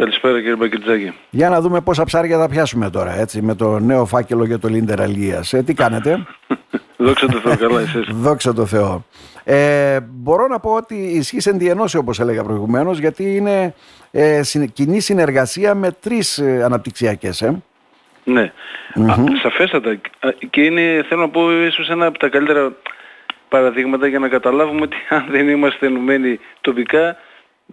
Καλησπέρα κύριε Μπακριτζάκη. Για να δούμε πόσα ψάρια θα πιάσουμε τώρα, έτσι, με το νέο φάκελο για το Λίντερ Αλίας. Ε, τι κάνετε; Δόξα τω Θεώ, καλά εσείς. Δόξα τω Θεώ. Ε, μπορώ να πω ότι ισχύει εν διενώση όπως έλεγα προηγουμένως, γιατί είναι ε, κοινή συνεργασία με τρεις ε, αναπτυξιακές. Ε. Ναι, mm-hmm. σαφέστατα. Και είναι, θέλω να πω, ίσως ένα από τα καλύτερα παραδείγματα για να καταλάβουμε ότι αν δεν είμαστε ενωμένοι τοπικά,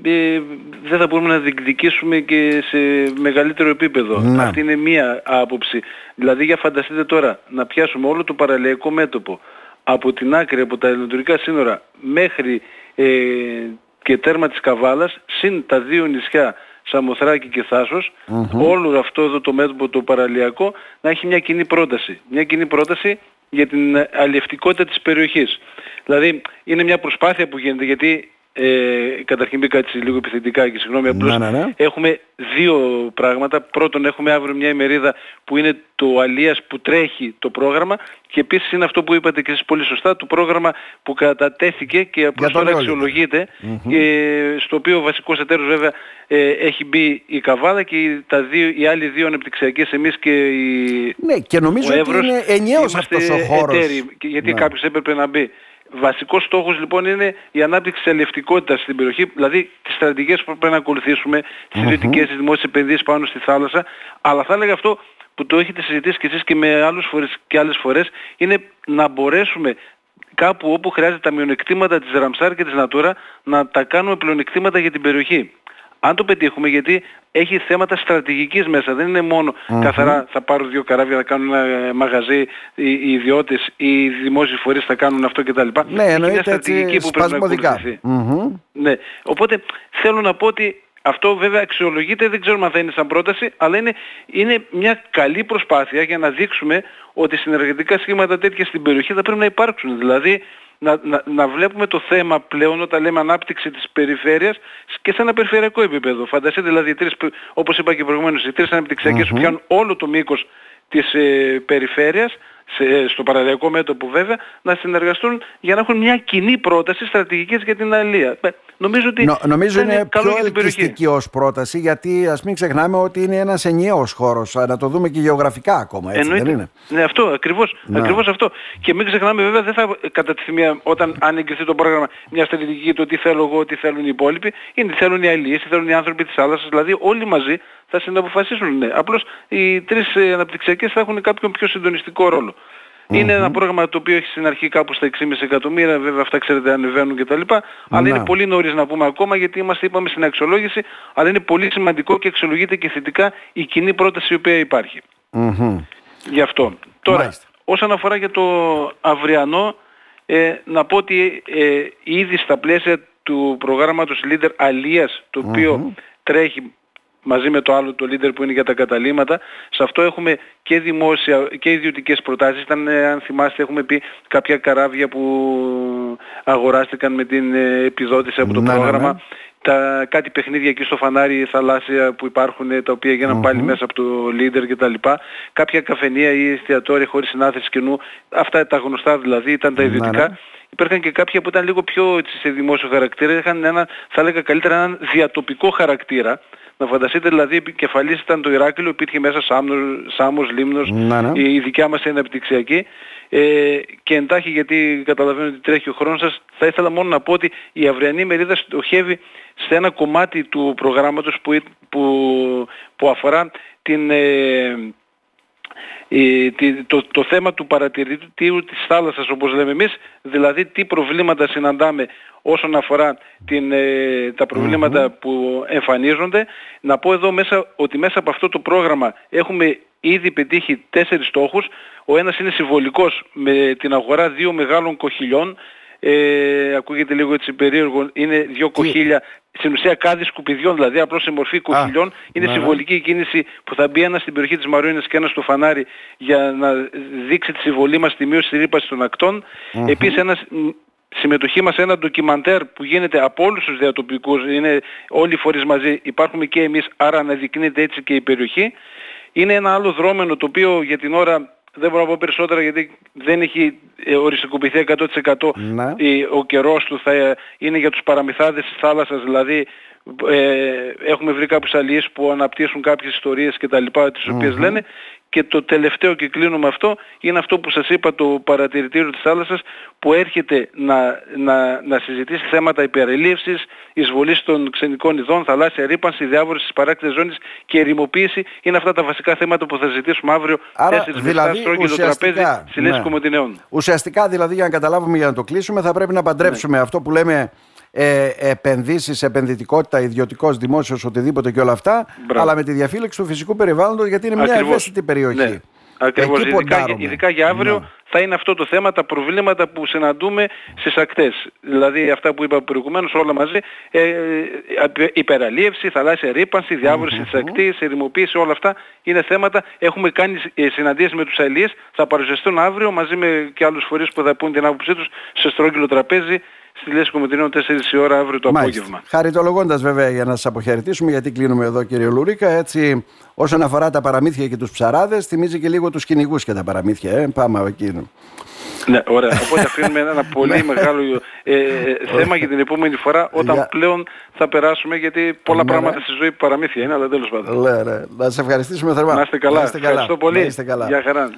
ε, δεν θα μπορούμε να διεκδικήσουμε και σε μεγαλύτερο επίπεδο. Ναι. Αυτή είναι μία άποψη. Δηλαδή για φανταστείτε τώρα να πιάσουμε όλο το παραλιακό μέτωπο από την άκρη, από τα ελληνοτουρκικά σύνορα μέχρι ε, και τέρμα της Καβάλας, συν τα δύο νησιά Σαμοθράκη και θασος όλο αυτό εδώ το μέτωπο το παραλιακό να έχει μια κοινή πρόταση. Μια κοινή πρόταση για την αλλιευτικότητα της περιοχής. Δηλαδή είναι μια προσπάθεια που γίνεται γιατί ε, καταρχήν μπήκα έτσι λίγο επιθετικά και συγγνώμη απλώς Ναι, ναι, ναι. έχουμε δύο πράγματα. Πρώτον έχουμε αύριο μια ημερίδα που είναι το Αλίας που τρέχει το πρόγραμμα και επίσης είναι αυτό που είπατε και εσείς πολύ σωστά το πρόγραμμα που κατατέθηκε και απλώς τον τώρα Ρόλινγκ. αξιολογείται ε, στο οποίο ο βασικός εταίρος βέβαια ε, έχει μπει η Καβάλα και οι, τα δύο, οι άλλοι δύο ανεπτυξιακές εμείς και η, Ναι, και νομίζω ο ότι Εύρος είναι ενιαίος είμαστε αυτός ο χώρος. εταίροι, και γιατί Ναι. κάποιος έπρεπε να μπει. Βασικός στόχος λοιπόν είναι η ανάπτυξη της ελευτικότητας στην περιοχή, δηλαδή τις στρατηγικές που πρέπει να ακολουθήσουμε, τις ιδιωτικές, τις δημόσιες επενδύσεις πάνω στη θάλασσα, αλλά θα έλεγα αυτό που το έχετε συζητήσει και εσείς και με άλλους φορές και άλλες φορές, είναι να μπορέσουμε κάπου όπου χρειάζεται τα μειονεκτήματα της Ραμσάρ και της Νατούρα να τα κάνουμε πλεονεκτήματα για την περιοχή. Αν το πετύχουμε γιατί έχει θέματα στρατηγικής μέσα. Δεν είναι μόνο καθαρά θα πάρω δύο καράβια, θα κάνουν ένα ε, μαγαζί, οι, οι ιδιώτες, οι δημόσιοι φορείς θα κάνουν αυτό κτλ. Ναι, Έχει μια εννοείται στρατηγική έτσι που πρέπει να σπασμωδικά. ακολουθηθεί. Μμμ. Ναι. Οπότε θέλω να πω ότι αυτό βέβαια αξιολογείται, δεν ξέρουμε αν θα είναι σαν πρόταση, αλλά είναι, είναι μια καλή προσπάθεια για να δείξουμε ότι συνεργατικά σχήματα τέτοια στην περιοχή θα πρέπει να υπάρξουν. Δηλαδή να, να, να βλέπουμε το θέμα πλέον όταν λέμε ανάπτυξη της περιφέρειας και σε ένα περιφερειακό επίπεδο. Φανταστείτε δηλαδή οι τρεις, που- όπως είπα και προηγουμένως, οι τρεις αναπτυξιακές που πιάνουν όλο το μήκος της ε, περιφέρειας, σε, στο παραδιακό μέτωπο βέβαια, να συνεργαστούν για να έχουν μια κοινή πρόταση στρατηγικής για την αλία. Ε, Νομίζω ότι Νο- νομίζω θα είναι καλό πιο για την περιοχή. ελκυστική ως πρόταση γιατί ας μην ξεχνάμε ότι είναι ένας ενιαίος χώρος. Να το δούμε και γεωγραφικά ακόμα, έτσι Εννοείται. δεν είναι; Ναι, αυτό ακριβώς, Ναι. ακριβώς αυτό. Και μην ξεχνάμε βέβαια δεν θα κατά τη στιγμή όταν αν εγκριθεί το πρόγραμμα μια στρατηγική το τι θέλω εγώ, τι θέλουν οι υπόλοιποι, είναι τι θέλουν οι αλληλείς, τι θέλουν οι άνθρωποι της θάλασσας, δηλαδή όλοι μαζί θα συναποφασίσουν. Ναι. Απλώς οι τρεις ε, αναπτυξιακές θα έχουν κάποιον πιο συντονιστικό ρόλο. Είναι ένα πρόγραμμα το οποίο έχει στην αρχή κάπου στα 6,5 εκατομμύρια, βέβαια αυτά ξέρετε ανεβαίνουν κτλ. Αλλά Να. είναι πολύ νωρίς να πούμε ακόμα γιατί είμαστε είπαμε στην αξιολόγηση, αλλά είναι πολύ σημαντικό και αξιολογείται και θετικά η κοινή πρόταση η οποία υπάρχει. Μμμ. Γι' αυτό. Τώρα, Μάλιστα. όσον αφορά για το αυριανό, ε, να πω ότι ε, ήδη στα πλαίσια του προγράμματος Leader Αλίας, το οποιο τρέχει μαζί με το άλλο το Leader που είναι για τα καταλήμματα, σε αυτό έχουμε και δημόσια και ιδιωτικές προτάσεις. Ήταν, ε, αν θυμάστε, έχουμε πει κάποια καράβια που αγοράστηκαν με την ε, επιδότηση από το Ναι, ναι, ναι. πρόγραμμα τα, κάτι παιχνίδια εκεί στο φανάρι θαλάσσια που υπάρχουν ε, τα οποία έγιναν πάλι μέσα από το leader και τα λοιπά. Κάποια καφενεία ή εστιατόρια χωρίς συνάθεση κοινού. Αυτά τα γνωστά δηλαδή ήταν τα Ναι, ιδιωτικά. ναι. Υπήρχαν και κάποια που ήταν λίγο πιο έτσι, σε δημόσιο χαρακτήρα. Είχαν ένα, θα έλεγα καλύτερα έναν διατοπικό χαρακτήρα. Να φανταστείτε δηλαδή επικεφαλής ήταν το Ηράκλειο, υπήρχε μέσα Σάμνος, Σάμος, Λίμνος, Ναι, ναι. η δικιά μας είναι αναπτυξιακή. Ε, και εντάχει γιατί καταλαβαίνω ότι τρέχει ο χρόνος σας, θα ήθελα μόνο να πω ότι η αυριανή μερίδα στοχεύει σε ένα κομμάτι του προγράμματος που, που, που αφορά την, ε, ε, τη- το, το θέμα του παρατηρητήριου της θάλασσας όπως λέμε εμείς, δηλαδή τι προβλήματα συναντάμε όσον αφορά την, ε, τα προβληματα που εμφανίζονται. Να πω εδώ μέσα ότι μέσα από αυτό το πρόγραμμα έχουμε ήδη πετύχει τέσσερις στόχους. Ο ένας είναι συμβολικός με την αγορά δύο μεγάλων κοχυλιών. Ε, ακούγεται λίγο έτσι περίεργο, είναι δύο κοχύλια, στην ουσία κάδι σκουπιδιών, δηλαδή απλώς σε μορφή κοχυλιών. είναι ναι, ναι. συμβολική η κίνηση που θα μπει ένας στην περιοχή της Μαρίνας και ένας στο φανάρι για να δείξει τη συμβολή μας στη μείωση της ρήπασης των ακτων Επίσης ένας μ, συμμετοχή μας σε ένα ντοκιμαντέρ που γίνεται από όλους τους διατοπικούς, είναι όλοι οι φορείς μαζί, υπάρχουμε και εμείς, άρα αναδεικνύεται έτσι και η περιοχή. Είναι ένα άλλο δρόμενο το οποίο για την ώρα δεν μπορώ να πω περισσότερα γιατί δεν έχει ε, οριστικοποιηθεί 100% Ναι. η- ο καιρός του. Θα ε, είναι για τους παραμυθάδες της θάλασσας, δηλαδή ε, έχουμε βρει κάποιους αλλιείς που αναπτύσσουν κάποιες ιστορίες και τα λοιπά τις οποίες λένε και το τελευταίο και κλείνω με αυτό είναι αυτό που σας είπα το παρατηρητήριο της θάλασσας που έρχεται να, να, να συζητήσει θέματα υπερελίευσης, εισβολής των ξενικών ειδών, θαλάσσια ρήπανση, διάβρωση της παράκτητης ζώνης και ερημοποίηση είναι αυτά τα βασικά θέματα που θα συζητήσουμε αύριο Άρα, 4 δηλαδή, το τραπέζι στη Λέση ναι. Ουσιαστικά δηλαδή για να καταλάβουμε για να το κλείσουμε θα πρέπει να παντρέψουμε ναι. αυτό που λέμε ε, επενδύσεις, επενδυτικότητα, ιδιωτικός, δημόσιος, οτιδήποτε και όλα αυτά, αλλά με τη διαφύλαξη του φυσικού περιβάλλοντος γιατί είναι μια Ακριβώς. ευαίσθητη περιοχή. Ναι. Ακριβώς, ειδικά, ειδικά, για αύριο ναι. θα είναι αυτό το θέμα, τα προβλήματα που συναντούμε στις ακτές. Δηλαδή αυτά που είπα προηγουμένως όλα μαζί, ε, ε υπεραλίευση, θαλάσσια ρήπανση, διάβρωση mm-hmm. της ακτής, ερημοποίηση, όλα αυτά είναι θέματα. Έχουμε κάνει ε, συναντήσεις με τους αλληλείς, θα παρουσιαστούν αύριο μαζί με και άλλους φορείς που θα πούν την άποψή τους σε στρόγγυλο τραπέζι στη Λέση Κομιτινών 4 η ώρα αύριο το Μάλιστα. απόγευμα. Χαριτολογώντας βέβαια για να σας αποχαιρετήσουμε, γιατί κλείνουμε εδώ κύριε Λουρίκα. Έτσι, όσον αφορά τα παραμύθια και τους ψαράδες, θυμίζει και λίγο τους κυνηγούς και τα παραμύθια. Ε. Πάμε από εκείνο. Ναι, ωραία. Οπότε αφήνουμε ένα πολύ ναι. μεγάλο ε, θέμα για την επόμενη φορά όταν πλέον θα περάσουμε γιατί πολλά ναι, πράγματα στη ζωή παραμύθια είναι, αλλά τέλος πάντων. Ναι, ναι. Να σε ευχαριστήσουμε θερμά. Να είστε καλά. Να είστε καλά. Ευχαριστώ πολύ. Να είστε καλά. Γεια χαρά.